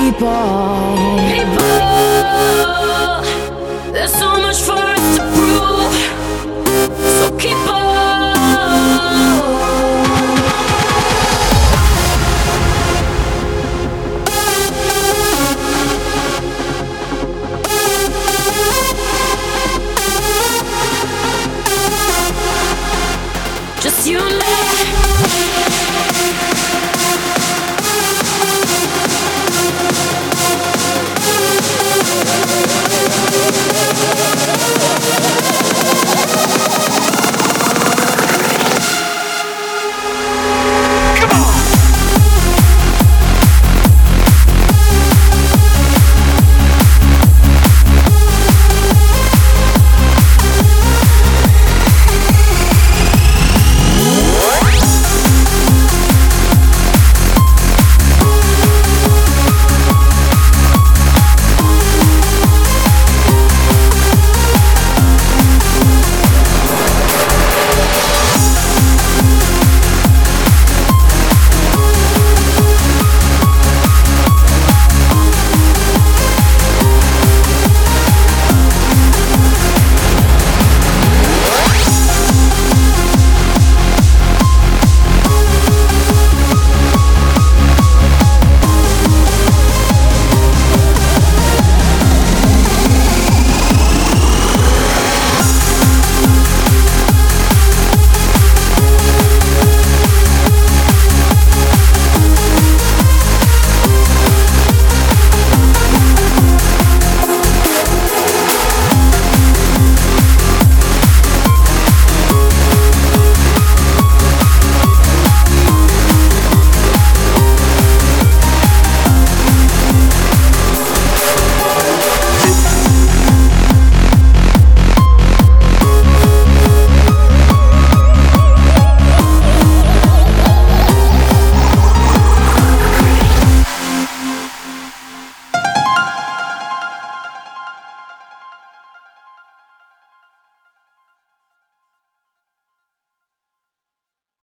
people people there's so much for